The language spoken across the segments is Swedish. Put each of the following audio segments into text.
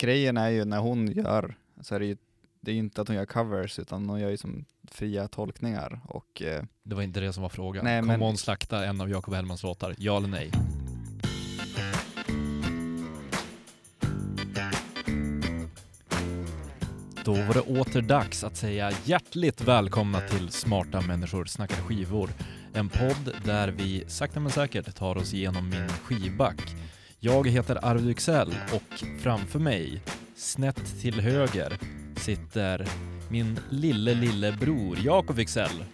grejen är ju när hon gör, så är det ju det är ju inte att hon gör covers utan hon gör ju som fria tolkningar och eh, Det var inte det som var frågan. Nej, Kommer men- hon slakta en av Jakob Hellmans låtar? Ja eller nej? Då var det åter dags att säga hjärtligt välkomna till Smarta människor snackar skivor. En podd där vi sakta men säkert tar oss igenom min skivback. Jag heter Arvid Yxell och framför mig, snett till höger, sitter min lille, lille bror Jakob Yxell.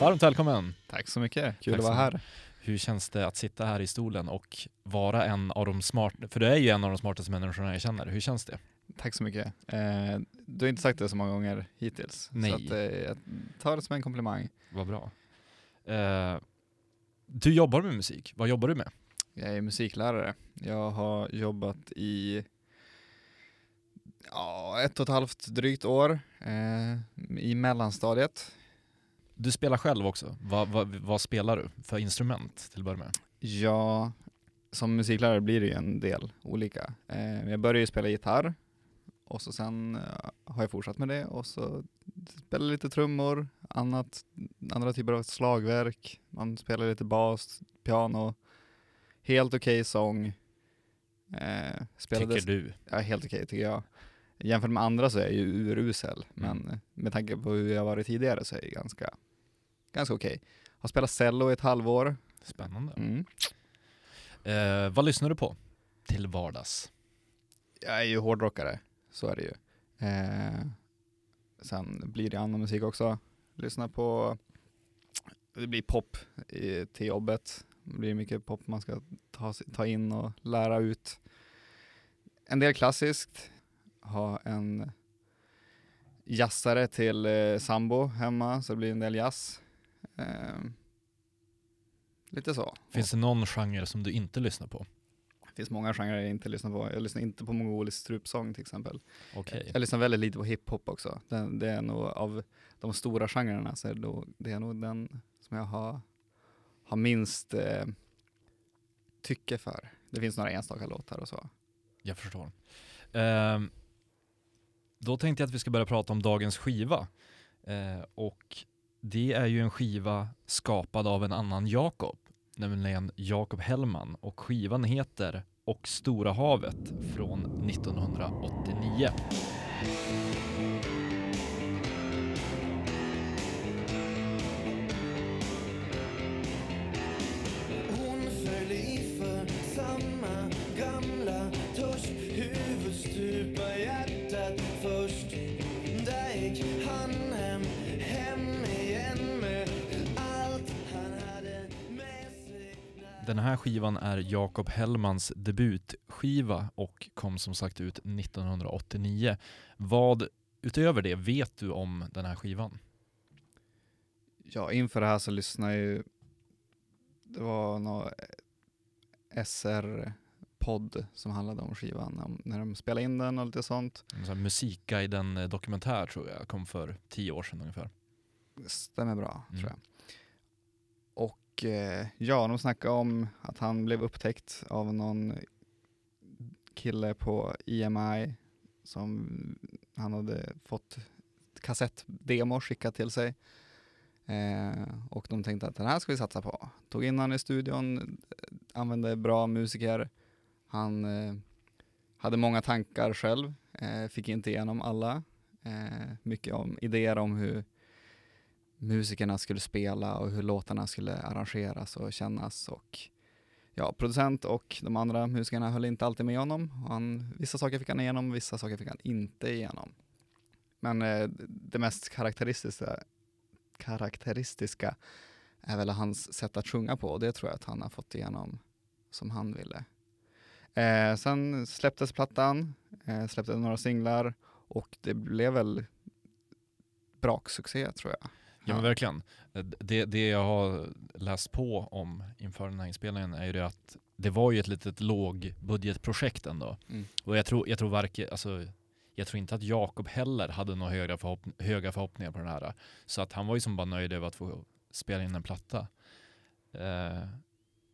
Varmt välkommen! tack så mycket, kul Tack att vara här. Hur känns det att sitta här i stolen och vara en av de smarta, för du är ju en av de smartaste människorna jag känner. Hur känns det? Tack så mycket. Eh, du har inte sagt det så många gånger hittills, Nej. så att, eh, jag tar det som en komplimang. Vad bra. Eh, du jobbar med musik, vad jobbar du med? Jag är musiklärare. Jag har jobbat i ja, ett och ett halvt drygt år eh, i mellanstadiet. Du spelar själv också. Vad, vad, vad spelar du för instrument till att börja med? Ja, som musiklärare blir det ju en del olika. Eh, jag började ju spela gitarr och så sen eh, har jag fortsatt med det och så spelar lite trummor, annat, andra typer av slagverk, man spelar lite bas, piano, helt okej sång. Eh, spelade Tycker du? Ja, helt okej tycker jag. Jämfört med andra så är jag ju urusel, Mm. men med tanke på hur jag varit tidigare så är jag ganska, ganska okej. Har spelat cello i ett halvår. Spännande. Mm. Eh, vad lyssnar du på till vardags? Jag är ju hårdrockare, så är det ju. Eh, sen blir det annan musik också. Lyssna på, det blir pop i, till jobbet. Det blir mycket pop man ska ta, ta in och lära ut. En del klassiskt, ha en jazzare till eh, sambo hemma, så det blir en del jazz. Eh, lite så. Finns det någon genre som du inte lyssnar på? Det finns många genrer jag inte lyssnar på. Jag lyssnar inte på mongolisk strupsång till exempel. Okej. Jag lyssnar väldigt lite på hiphop också. Det, det är nog av de stora genrerna så är det, då, det är nog den som jag har, har minst eh, tycke för. Det finns några enstaka låtar och så. Jag förstår. Ehm, då tänkte jag att vi ska börja prata om dagens skiva. Eh, och det är ju en skiva skapad av en annan Jakob, nämligen Jakob Hellman. Och skivan heter Och Stora Havet från 1989. Den här skivan är Jakob Hellmans debutskiva och kom som sagt ut 1989. Vad utöver det vet du om den här skivan? Ja, inför det här så lyssnade jag ju, det var någon SR-podd som handlade om skivan, om, när de spelade in den och lite sånt. En sån här Musikguiden eh, dokumentär tror jag kom för tio år sedan ungefär. Stämmer bra, Mm. tror jag. Och eh, ja, de snackade om att han blev upptäckt av någon kille på EMI som han hade fått kassettdemo skickat till sig. Eh, och de tänkte att den här ska vi satsa på. Tog in han i studion, använde bra musiker. Han eh, hade många tankar själv, eh, fick inte igenom alla. Eh, mycket om idéer om hur musikerna skulle spela och hur låtarna skulle arrangeras och kännas och ja, producent och de andra musikerna höll inte alltid med honom. Han, vissa saker fick han igenom, vissa saker fick han inte igenom. Men eh, det mest karaktäristiska, karaktäristiska är väl hans sätt att sjunga på och det tror jag att han har fått igenom som han ville. Eh, sen släpptes plattan, eh, släppte några singlar och det blev väl braksuccé tror jag. Ja men verkligen. Eh, Det, det jag har läst på om inför den här inspelningen är ju det att det var ju ett litet lågbudgetprojekt ändå. Mm. Och jag tror, jag tror varken, alltså jag tror inte att Jakob heller hade några höga, förhopp höga förhoppningar på den här. Så att han var ju som bara nöjd över att få spela in en platta. Eh,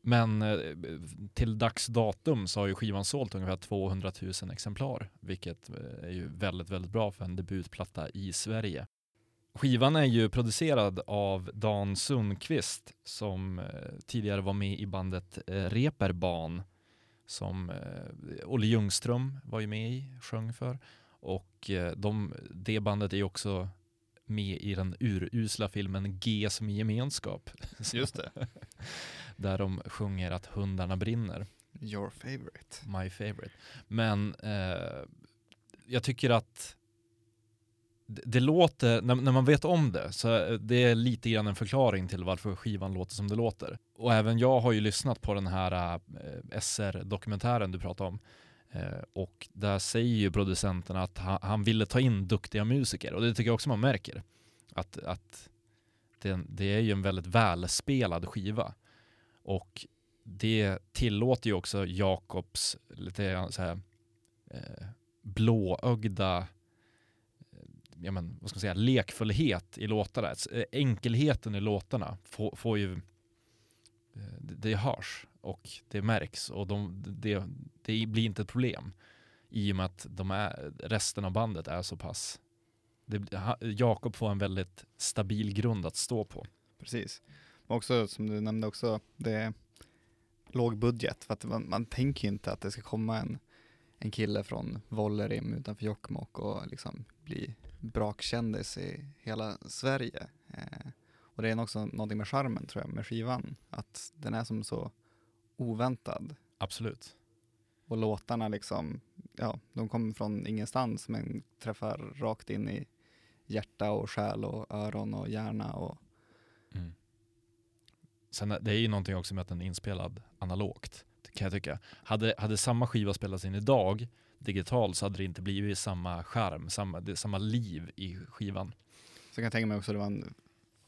Men eh, till dags datum så har ju skivan sålt ungefär 200 000 exemplar, vilket eh, är ju väldigt, väldigt bra för en debutplatta i Sverige. Skivan är ju producerad av Dan Sundqvist som eh, tidigare var med i bandet eh, Reeperbahn som eh, Olle Ljungström var ju med i, sjöng för. Och de, det bandet är ju också med i den urusla filmen G som i gemenskap. Just det. Där de sjunger att hundarna brinner. Your favorite. My favorite. Men eh, jag tycker att det, låter, när, när man vet om det, så är det är lite grann en förklaring till varför skivan låter som det låter. Och även jag har ju lyssnat på den här eh, SR-dokumentären du pratade om. Eh, och där säger ju producenten att han, han ville ta in duktiga musiker och det tycker jag också man märker. Att, att det, det är ju en väldigt välspelad skiva. Och det tillåter ju också Jakobs lite så här, eh, blåögda ja, men, vad ska man säga, lekfullhet i låtarna. Eh, enkelheten i låtarna får, får ju, eh, det, det hörs och det märks och de, det, det blir inte ett problem i och med att de är, resten av bandet är så pass det, Jakob får en väldigt stabil grund att stå på. Precis. Men också som du nämnde också, det är låg budget för att man, man tänker ju inte att det ska komma en, en kille från Vollerim utanför Jokkmokk och liksom bli brakkändis i hela Sverige. Eh, och det är också någonting med charmen tror jag med skivan, att den är som så oväntad Absolut. och låtarna liksom, ja, de kommer från ingenstans men träffar rakt in i hjärta och själ och öron och hjärna och Mm. Sen är- det är ju någonting också med att den är inspelad analogt, kan jag tycka. Hade, hade samma skiva spelats in idag digitalt så hade det inte blivit samma charm, samma, det, samma liv i skivan. Så kan jag tänka mig också att det var en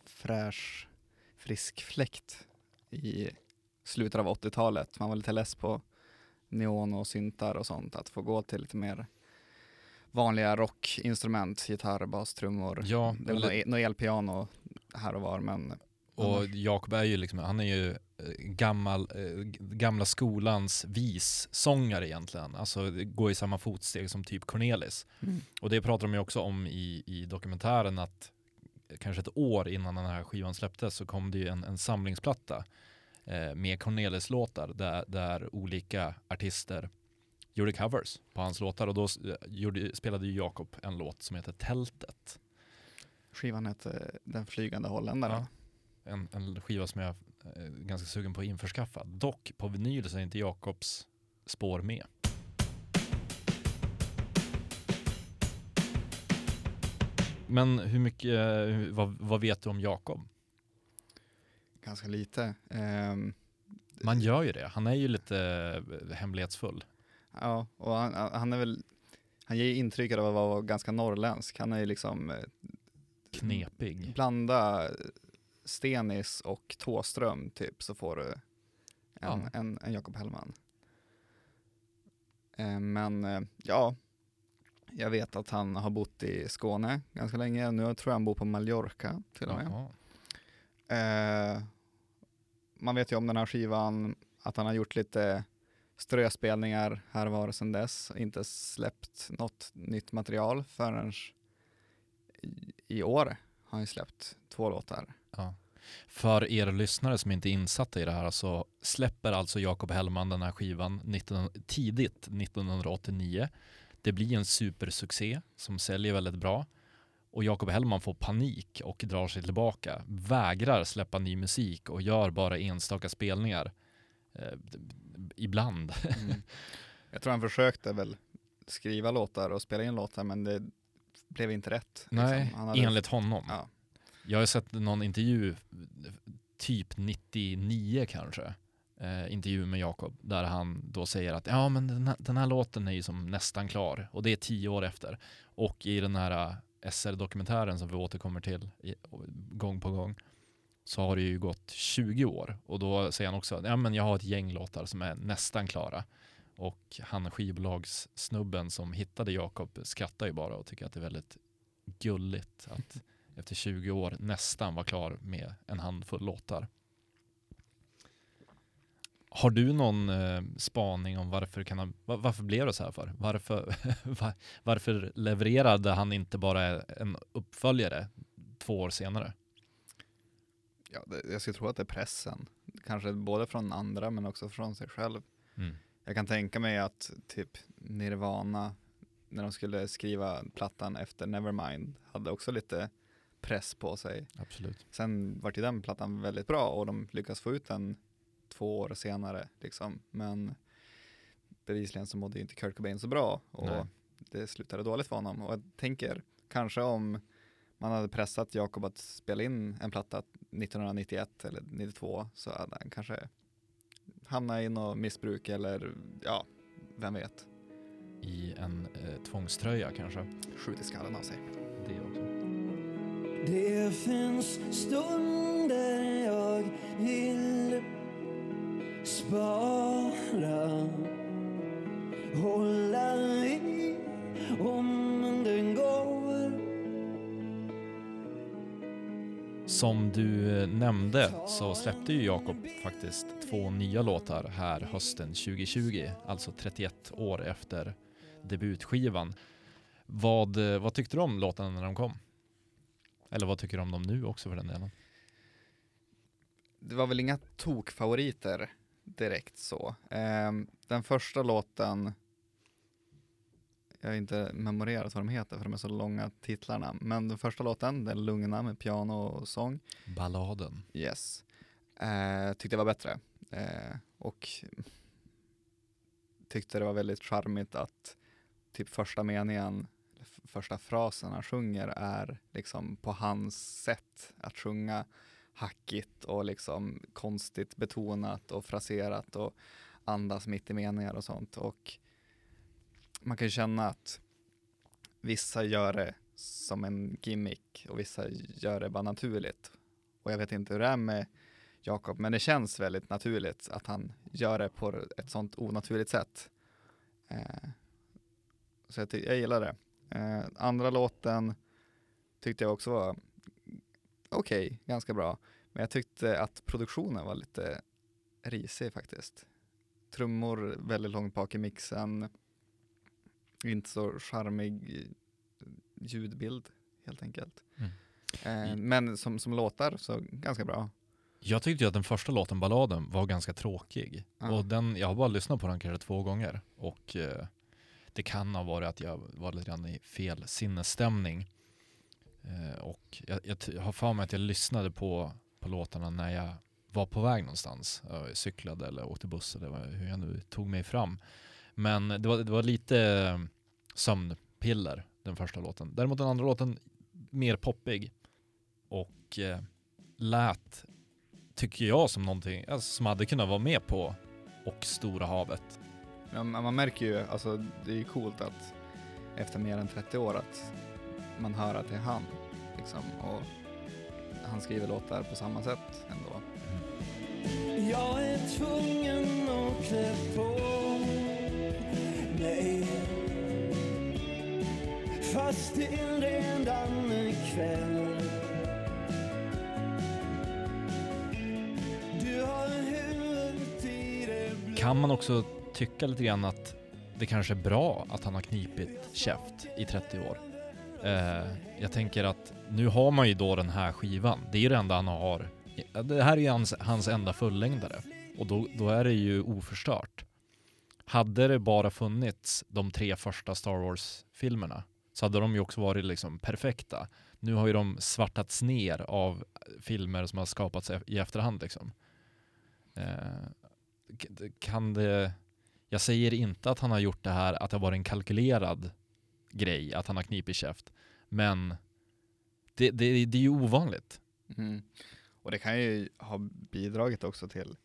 fräsch, frisk fläkt i slutet av 80-talet. Man var lite less på neon och syntar och sånt. Att få gå till lite mer vanliga rockinstrument, gitarr, bas, trummor. Ja, det var eller- e- något elpiano här och var, men Och Annars- Jakob är ju liksom, han är ju eh, gammal, eh, gamla skolans vissångare egentligen. Alltså går i samma fotsteg som typ Cornelis. Och det pratar de ju också om i, i dokumentären att kanske ett år innan den här skivan släpptes så kom det ju en, en samlingsplatta eh, med Cornelis-låtar där, där olika artister gjorde covers på hans låtar och då eh, gjorde, spelade ju Jakob en låt som heter Tältet. skivan hette Den flygande holländaren. Ja. En, en skiva som jag är ganska sugen på att införskaffa. Dock på vinyl så är inte Jakobs spår med. Men hur mycket, eh, vad, vad vet du om Jakob? Ganska lite. Ehm, Man gör ju det. Han är ju lite eh, hemlighetsfull. Ja, och han, han är väl, han ger intrycket av att vara ganska norrländsk. Han är ju liksom eh, Knepig. blanda Stenis och Tåström typ så får du en, Ja. en, en Jakob Hellman. Eh, men eh, ja, jag vet att han har bott i Skåne ganska länge. Nu tror jag han bor på Mallorca till och med. Eh, man vet ju om den här skivan, att han har gjort lite ströspelningar här och var sedan dess. Inte släppt något nytt material förrän i, år har han släppt två låtar. Ja. För er lyssnare som inte är insatta i det här så släpper alltså Jakob Hellman den här skivan 19, tidigt 1989. Det blir en supersuccé som säljer väldigt bra och Jakob Hellman får panik och drar sig tillbaka, vägrar släppa ny musik och gör bara enstaka spelningar. Eh, ibland. Jag tror han försökte väl skriva låtar och spela in låtar men det blev inte rätt. Nej, liksom. Han hade- enligt honom. Ja. Jag har sett någon intervju, typ 99 kanske, eh, intervju med Jakob, där han då säger att ja men den här, den här låten är ju som nästan klar och det är tio år efter. Och i den här eh, SR-dokumentären som vi återkommer till i, gång på gång så har det ju gått 20 år och då säger han också att ja, men jag har ett gäng låtar som är nästan klara. Och han skivbolagssnubben som hittade Jakob skrattar ju bara och tycker att det är väldigt gulligt att efter 20 år nästan vara klar med en handfull låtar. Har du någon eh, spaning om varför, kan han, va- varför blev det så här för? Varför, va- varför levererade han inte bara en uppföljare två år senare? Ja, det, jag skulle tro att det är pressen. Kanske både från andra men också från sig själv. Mm. Jag kan tänka mig att typ Nirvana, när de skulle skriva plattan efter Nevermind, hade också lite press på sig. Absolut. Sen vart ju den plattan väldigt bra och de lyckas få ut den två år senare. Liksom. Men bevisligen så mådde ju inte Kurt Cobain så bra och Nej. det slutade dåligt för honom. Och jag tänker, kanske om man hade pressat Jakob att spela in en platta 1991 eller 92 så hade han kanske hamnat i något missbruk eller ja, vem vet, I en eh, tvångströja kanske. skjutit skallen av sig. Det också. Det finns stunder jag vill spara Hålla i om den går Som du eh, nämnde så släppte ju Jakob faktiskt två nya låtar här hösten 2020, alltså 31 år efter debutskivan. Vad, eh, vad tyckte du om låtarna när de kom? Eller vad tycker du om dem nu också för den delen? Det var väl inga tokfavoriter direkt så. Ehm, den första låten, jag har inte memorerat vad de heter för de är så långa titlarna, men den första låten, den lugna med piano och sång, Balladen. yes, eh, tyckte jag var bättre. Eh, och tyckte det var väldigt charmigt att typ första meningen, första frasen han sjunger är liksom på hans sätt att sjunga hackigt och liksom konstigt betonat och fraserat och andas mitt i meningar och sånt. Och man kan ju känna att vissa gör det som en gimmick och vissa gör det bara naturligt. Och jag vet inte hur det är med Jakob, men det känns väldigt naturligt att han gör det på ett sånt onaturligt sätt. Eh, så jag, jag gillar det. Eh, andra låten tyckte jag också var okej, ganska bra. Men jag tyckte att produktionen var lite risig faktiskt. Trummor väldigt långt bak i mixen. Inte så charmig ljudbild helt enkelt. Mm. Eh, men som, som låtar så ganska bra. Jag tyckte ju att den första låten, Balladen, var ganska tråkig. Ja. Och den, jag har bara lyssnat på den kanske två gånger. Och eh, det kan ha varit att jag var lite grann i fel sinnesstämning. Eh, och jag, jag har för mig att jag lyssnade på, på låtarna när jag var på väg någonstans. Jag cyklade eller åkte buss eller hur jag nu tog mig fram. Men det var, det var lite eh, sömnpiller, den första låten. Däremot den andra låten, mer poppig. Och eh, lät tycker jag som någonting alltså, som hade kunnat vara med på och Stora havet. Men man märker ju, alltså det är ju coolt att efter mer än 30 år att man hör att det är han. Liksom, och han skriver låtar på samma sätt ändå. Jag är tvungen att klä på mig Fast det redan är kväll Du har huvudet i det blå Kan man också tycka lite grann att det kanske är bra att han har knipit käft i 30 år? Eh, jag tänker att nu har man ju då den här skivan. Det är ju det enda han har. Det här är ju hans, hans enda fullängdare. Och då, då är det ju oförstört. Hade det bara funnits de tre första Star Wars-filmerna så hade de ju också varit liksom perfekta. Nu har ju de svartats ner av filmer som har skapats e- i efterhand liksom. Eh, kan det... Jag säger inte att han har gjort det här, att det har varit en kalkylerad grej, att han har knipit käft. Men det, det, det är ju ovanligt. Mm. Och det kan ju ha bidragit också till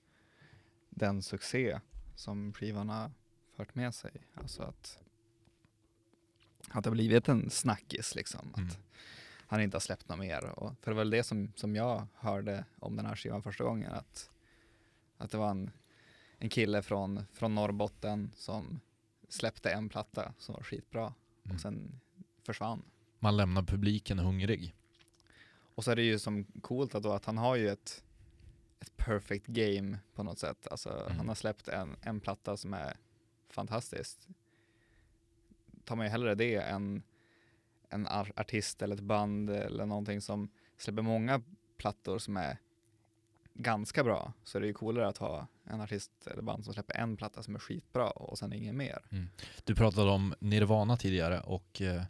den succé som skivan har fört med sig. Alltså att, att det har blivit en snackis liksom. Mm. Att han inte har släppt något mer. Och för det var väl det som, som jag hörde om den här skivan första gången. Att, att det var en, en kille från, från Norrbotten som släppte en platta som var skitbra Mm. och sen försvann. Man lämnar publiken hungrig. Och så är det ju som coolt att, då att han har ju ett ett perfect game på något sätt. Alltså Mm. han har släppt en, en platta som är fantastisk. Tar man ju hellre det än en ar- artist eller ett band eller någonting som släpper många plattor som är ganska bra. Så är det ju coolare att ha en artist eller band som släpper en platta som är skitbra och sen ingen mer. Du pratade om Nirvana tidigare och eh,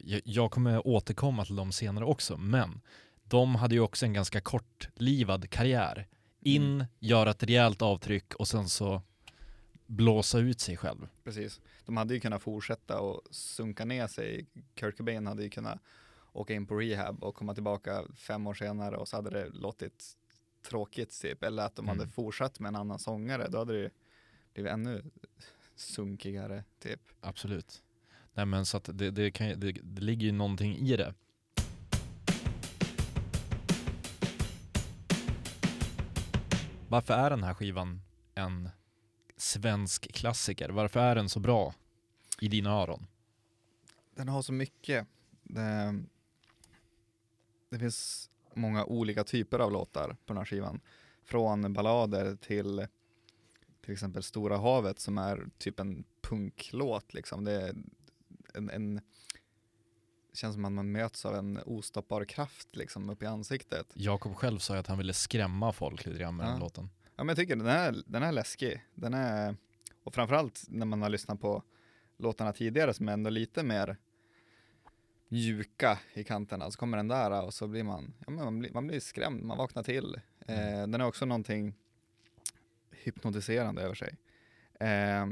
jag- jag kommer återkomma till dem senare också, men de hade ju också en ganska kortlivad karriär. In, Mm. göra ett rejält avtryck och sen så blåsa ut sig själv. Precis. De hade ju kunnat fortsätta och sunka ner sig. Kurt Cobain hade ju kunnat åka in på rehab och komma tillbaka fem år senare och så hade det låtit tråkigt typ. Eller att de Mm. hade fortsatt med en annan sångare. Då hade det ju blivit ännu sunkigare typ. Absolut. Nej men så att det, det, kan, det, det ligger ju någonting i det. Varför är den här skivan en svensk klassiker? Varför är den så bra i dina öron? Den har så mycket. Det, det finns många olika typer av låtar på den här skivan. Från ballader till till exempel Stora havet som är typ en punklåt liksom. Det är en, en känns som att man möts av en ostoppbar kraft liksom upp i ansiktet. Jakob själv sa ju att han ville skrämma folk lite grann med Ja. den låten. Ja men jag tycker den är, den är läskig. Den är, och framförallt när man har lyssnat på låtarna tidigare som är ändå lite mer mjuka i kanterna, så kommer den där och så blir man, ja, man, blir, man blir skrämd, man vaknar till. Eh, den har också någonting hypnotiserande över sig. Eh,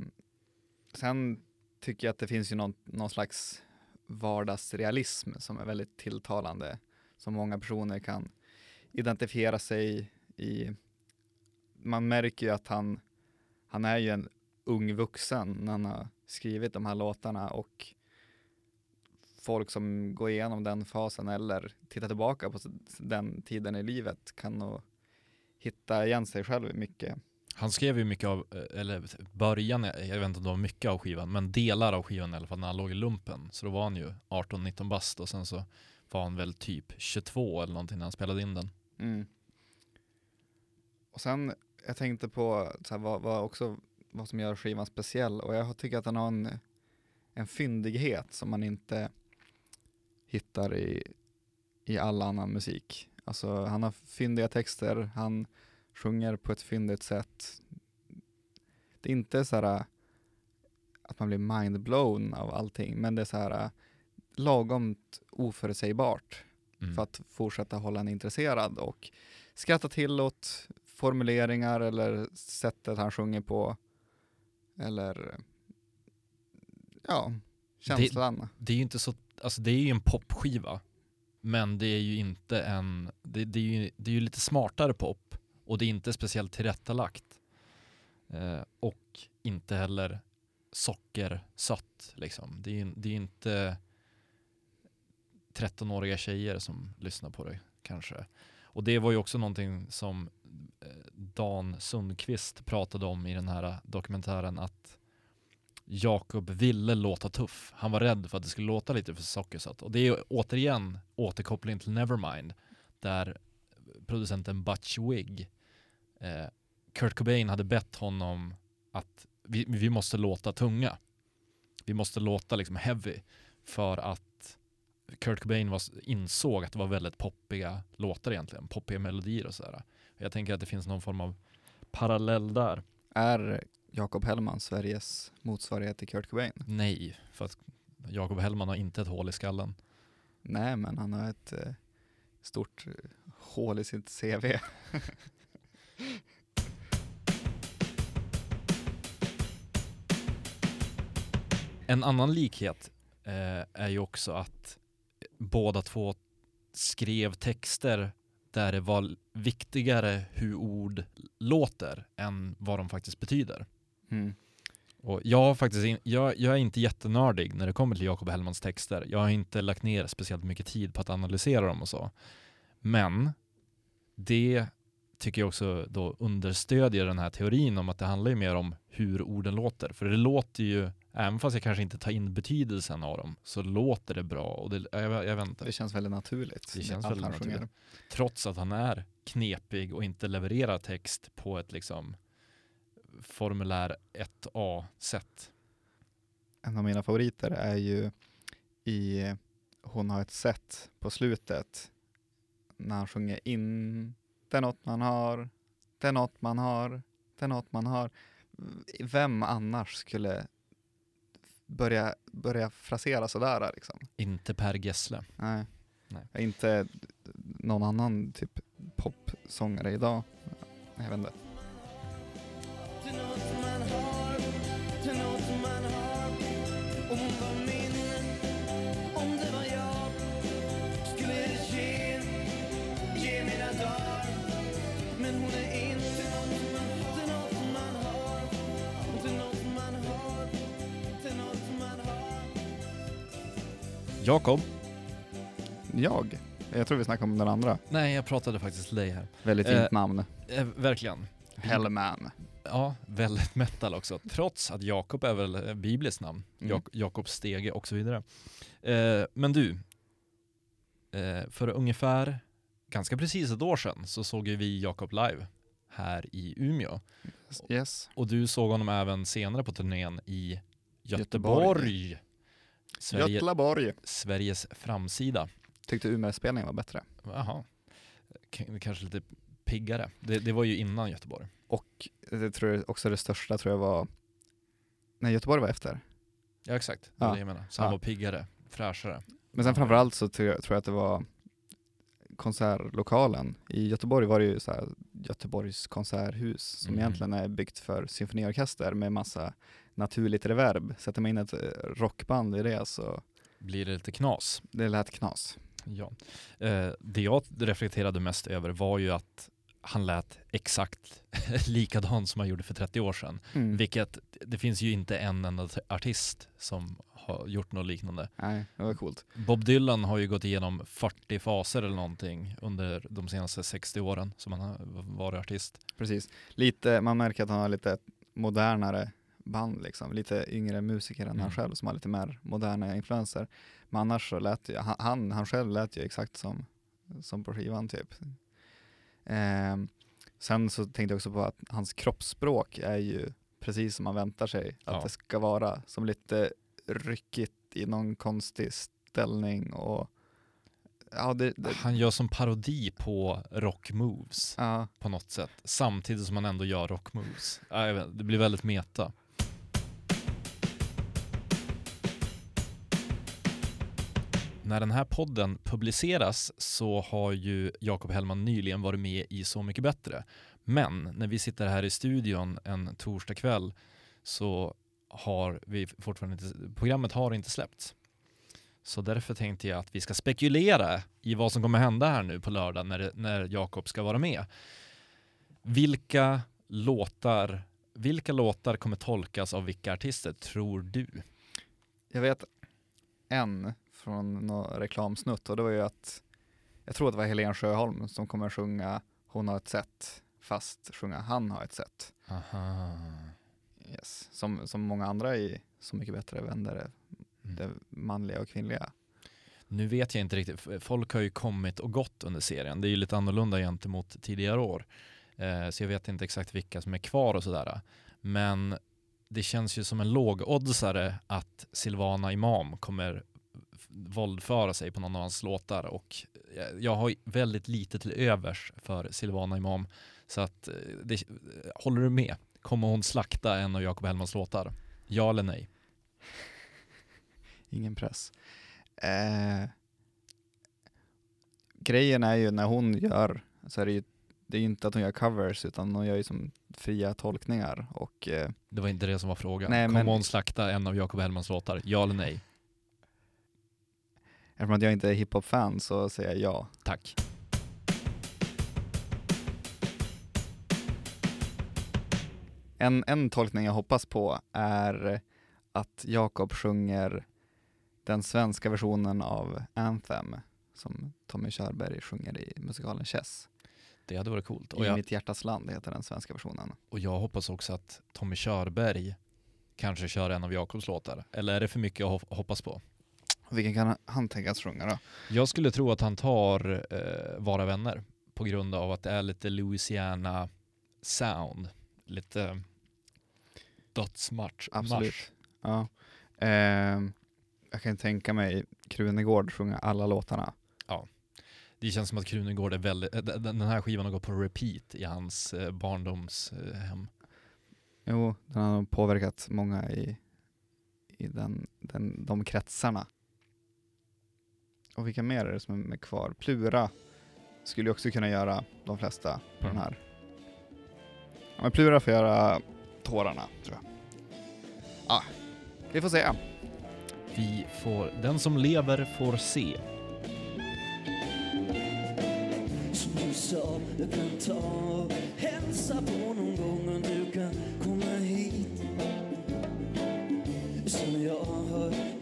sen tycker jag att det finns ju någon, någon slags vardagsrealism som är väldigt tilltalande, som många personer kan identifiera sig i man märker ju att han, han är ju en ung vuxen när han har skrivit de här låtarna och folk som går igenom den fasen eller tittar tillbaka på den tiden i livet kan nog hitta igen sig själv mycket. Han skrev ju mycket av, eh, eller början, jag vet inte om det var mycket av skivan, men delar av skivan i alla fall när han låg i lumpen. Så då var han ju 18-19 bast och sen så var han väl typ 22 eller någonting när han spelade in den. Mm. Och sen, jag tänkte på så här, vad, vad, också, vad som gör skivan speciell och jag tycker att den har en, en fyndighet som man inte hittar i, i all annan musik. Alltså han har fyndiga texter, han sjunger på ett fyndigt sätt. Det är inte så här att man blir mindblown av allting, men det är så här lagomt oförutsägbart Mm. för att fortsätta hålla en intresserad och skratta till åt formuleringar eller sättet han sjunger på eller ja, känslan. Det är ju inte så, alltså det är ju en popskiva, men det är ju inte en, det, det, är, ju, det är ju lite smartare pop och det är inte speciellt tillrättalagt. Eh, och inte heller sockersött liksom. Det är ju det är inte 13-åriga tjejer som lyssnar på det kanske. Och det var ju också någonting som eh, Dan Sundqvist pratade om i den här dokumentären att Jakob ville låta tuff. Han var rädd för att det skulle låta lite för sockersött. Och det är återigen återkoppling till Nevermind där producenten Butch Wig eh, Kurt Cobain hade bett honom att vi, vi måste låta tunga. Vi måste låta liksom heavy för att Kurt Cobain var, insåg att det var väldigt poppiga låtar egentligen, poppiga melodier och sådär. Jag tänker att det finns någon form av parallell där. Är Jakob Hellman Sveriges motsvarighet till Kurt Cobain? Nej, för att Jakob Hellman har inte ett hål i skallen. Nej, men han har ett eh, stort eh, hål i sitt CV. En annan likhet eh, är ju också att båda två skrev texter där det var viktigare hur ord låter än vad de faktiskt betyder. Mm. Och jag, faktiskt in, jag, jag är inte jättenördig när det kommer till Jakob Hellmans texter. Jag har inte lagt ner speciellt mycket tid på att analysera dem och så. Men det tycker jag också då understödjer den här teorin om att det handlar ju mer om hur orden låter. För det låter ju även fast jag kanske inte tar in betydelsen av dem, så låter det bra och det, jag, jag inte. Det känns väldigt naturligt. Det känns väldigt naturligt. Trots att han är knepig och inte levererar text på ett liksom formulär 1A-sätt. En av mina favoriter är ju i Hon har ett sätt på slutet när han sjunger in det är något man har, det är något man har, det är något man har. Vem annars skulle börja, börja frasera sådär liksom? Inte Per Gessle. Nej. Nej. Inte någon annan typ popsångare idag. Jag vet inte. Till något man har, till något man har Om hon var min, om det var jag Skulle ge, ge mina dagar Men hon är inte något man, till något man har Till något man har, till något man har Jakob? Jag? Jag tror vi snackade om den andra. Nej, jag pratade faktiskt till dig här. Väldigt fint Eh, namn. Eh, verkligen. Hellman. Ja, väldigt metal också. Trots att Jakob är väl ett bibliskt namn. Mm. Jak- Jakob Stege och så vidare. Eh, men du, eh, för ungefär ganska precis ett år sedan så såg ju vi Jakob live här i Umeå. Yes. Och du såg honom även senare på turnén i Göteborg. Göteborg. Sverige, Götlaborg. Sveriges framsida. Tyckte Umeå-spelningen var bättre. Jaha, K- kanske lite piggare. Det, det var ju innan Göteborg. Och det tror jag också det största tror jag var, nej Göteborg var efter. Ja exakt, det Ja. det jag menar. Så han Ja. var piggare, fräschare. Men sen framförallt så tror jag, tror jag att det var konsertlokalen. I Göteborg var det ju så här Göteborgs konserthus som Mhm. egentligen är byggt för symfoniorkester med massa naturligt reverb. Sätter man in ett eh, rockband i det så Blir det lite knas. det lät knas. Ja. Eh, det jag reflekterade mest över var ju att han lät exakt likadan som han gjorde för 30 år sedan. Mm. Vilket, det finns ju inte en enda artist som har gjort något liknande. Nej, det var coolt. Bob Dylan har ju gått igenom 40 faser eller någonting under de senaste 60 åren som han har varit artist. Precis. Lite, man märker att han har lite modernare band liksom, lite yngre musiker än Mm. han själv som har lite mer moderna influenser. Men annars så lät ju, han, han, själv lät ju exakt som, som på skivan typ. Ehm, sen så tänkte jag också på att hans kroppsspråk är ju precis som man väntar sig att Ja. det ska vara, som lite ryckigt i någon konstig ställning och ja, det, det, Han gör som parodi på rock moves ja, på något sätt. Samtidigt som han ändå gör rock moves. Det blir väldigt meta. När den här podden publiceras så har ju Jakob Hellman nyligen varit med i Så mycket bättre. Men när vi sitter här i studion en torsdag kväll så har vi fortfarande inte, programmet har inte släppts. Så därför tänkte jag att vi ska spekulera i vad som kommer hända här nu på lördag när, när Jakob ska vara med. Vilka låtar, vilka låtar kommer tolkas av vilka artister tror du? Jag vet en från någon reklamsnutt och det var ju att jag tror att det var Helen Sjöholm som kommer sjunga Hon har ett sätt fast sjunga Han har ett sätt. Aha. Yes. Som, som många andra i Så mycket bättre vänder det, Mm. det manliga och kvinnliga. Nu vet jag inte riktigt, folk har ju kommit och gått under serien. Det är ju lite annorlunda gentemot tidigare år. Eh, så jag vet inte exakt vilka som är kvar och sådär. Men det känns ju som en lågoddsare att Silvana Imam kommer våldföra sig på någon av hans låtar och jag- har väldigt lite till övers för Silvana Imam. Så att, eh, det, håller du med? Kommer hon slakta en av Jakob Hellmans låtar? Ja eller nej? Ingen press. Eh, grejen är ju när hon gör, så är det ju det är ju inte att hon gör covers utan hon gör ju som fria tolkningar och eh, Det var inte det som var frågan. Nej, Kommer men- hon slakta en av Jakob Hellmans låtar? Ja eller nej? Eftersom att jag inte är hiphop-fan så säger jag ja. Tack. En, en tolkning jag hoppas på är att Jakob sjunger den svenska versionen av Anthem som Tommy Körberg sjunger i musikalen Chess. Det hade varit coolt. Och I jag, mitt hjärtas land heter den svenska versionen. och jag hoppas också att Tommy Körberg kanske köra en av Jakobs låtar? Eller är det för mycket att hop- hoppas på? Vilken kan han tänkas sjunga då? Jag skulle tro att han tar eh, Vara vänner på grund av att det är lite Louisiana sound. Lite dödsmatch. Absolut. marsch. Ja. Ehm, jag kan tänka mig Krunegård sjunga alla låtarna. Det känns som att Krunegård är väldigt, eh, den här skivan har gått på repeat i hans eh, barndomshem. Jo, den har påverkat många i, i den, den, de kretsarna. Och vilka mer är det som är kvar? Plura skulle ju också kunna göra de flesta på Mm. den här. Ja, men Plura får göra tårarna, tror jag. Ja, vi får se. Vi får, den som lever får se. Som du sa, jag kan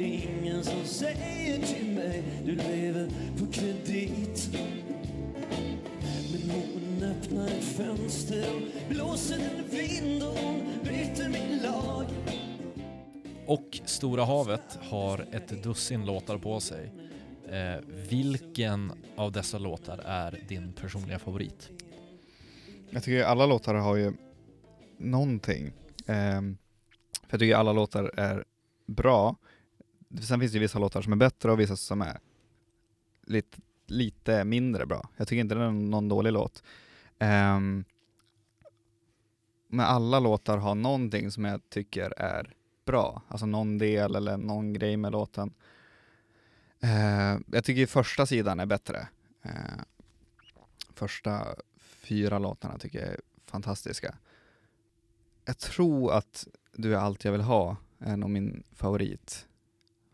ingen som säger till mig du lever på kredit. Men hon öppnar ett fönster och blåser en vind och hon byter min lag. Och Stora havet har ett dussin låtar på sig. Eh, vilken av dessa låtar är din personliga favorit? Jag tycker alla låtar har ju någonting. Ehm, för jag tycker alla låtar är bra. Sen finns det ju vissa låtar som är bättre och vissa som är lite, lite mindre bra. Jag tycker inte det är någon dålig låt. Um, men alla låtar har någonting som jag tycker är bra. Alltså någon del eller någon grej med låten. Uh, jag tycker första sidan är bättre. Uh, första fyra låtarna tycker jag är fantastiska. Jag tror att Du är allt jag vill ha är nog min favorit.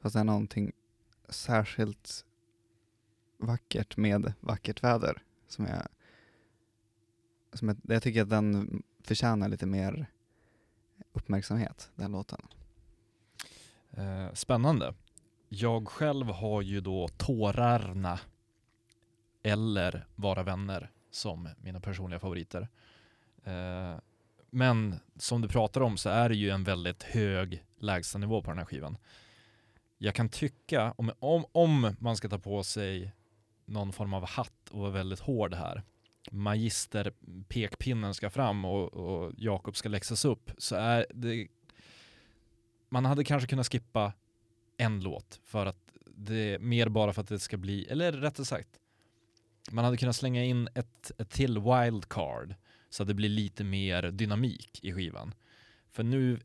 Fast det är någonting särskilt vackert med vackert väder som jag, som jag, jag tycker att den förtjänar lite mer uppmärksamhet, den låten. Eh, spännande. Jag själv har ju då Tårarna eller Vara vänner som mina personliga favoriter. Eh, men som du pratar om så är det ju en väldigt hög lägstanivå på den här skivan. Jag kan tycka, om, om, om man ska ta på sig någon form av hatt och vara väldigt hård här, magisterpekpinnen ska fram och, och Jakob ska läxas upp, så är det man hade kanske kunnat skippa en låt för att det är mer bara för att det ska bli, eller rättare sagt, man hade kunnat slänga in ett, ett till wildcard så att det blir lite mer dynamik i skivan. För nu,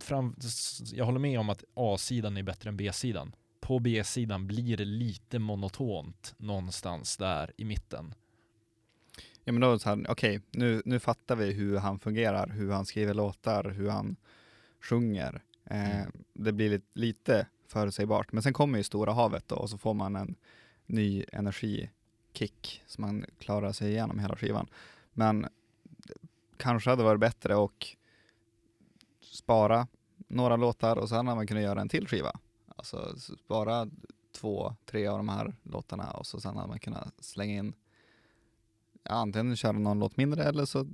fram, jag håller med om att A-sidan är bättre än B-sidan. På B-sidan blir det lite monotont någonstans där i mitten. Ja men då så här, okej, nu, nu fattar vi hur han fungerar, hur han skriver låtar, hur han sjunger. Eh, Mm. Det blir lite, lite förutsägbart. Men sen kommer ju Stora havet då och så får man en ny energikick som man klarar sig igenom hela skivan. Men kanske hade varit bättre och spara några låtar och sen hade man kunnat göra en till skiva. Alltså spara två, tre av de här låtarna och så sen hade man kunnat slänga in antingen köra någon låt mindre eller så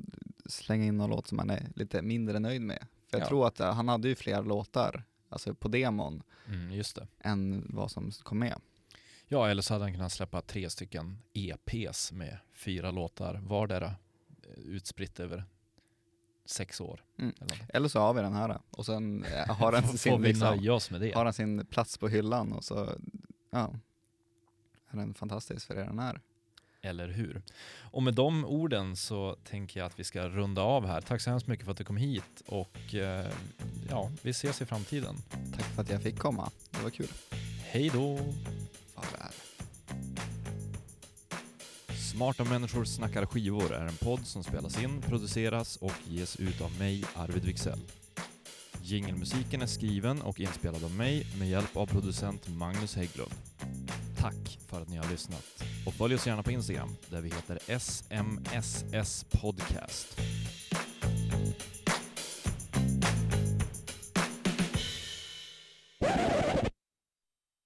slänga in någon låt som man är lite mindre nöjd med. För jag Ja. tror att eh, han hade ju fler låtar, alltså på demon, Mm, än vad som kom med. Ja, eller så hade han kunnat släppa tre stycken EPs med fyra låtar vardera eh, utspritt över sex år. Mm. Eller. Eller så har vi den här och sen eh, har den sin, liksom, har den sin plats på hyllan och så ja, är den fantastisk för det den är. Eller hur? Och med de orden så tänker jag att vi ska runda av här. Tack så hemskt mycket för att du kom hit och eh, ja, vi ses i framtiden. Tack för att jag fick komma, det var kul. Hej då! Smarta människor snackar skivor är en podd som spelas in, produceras och ges ut av mig, Arvid Wiksell. Jingelmusiken är skriven och inspelad av mig med hjälp av producent Magnus Hägglund. Tack för att ni har lyssnat och följ oss gärna på Instagram där vi heter SMSS Podcast.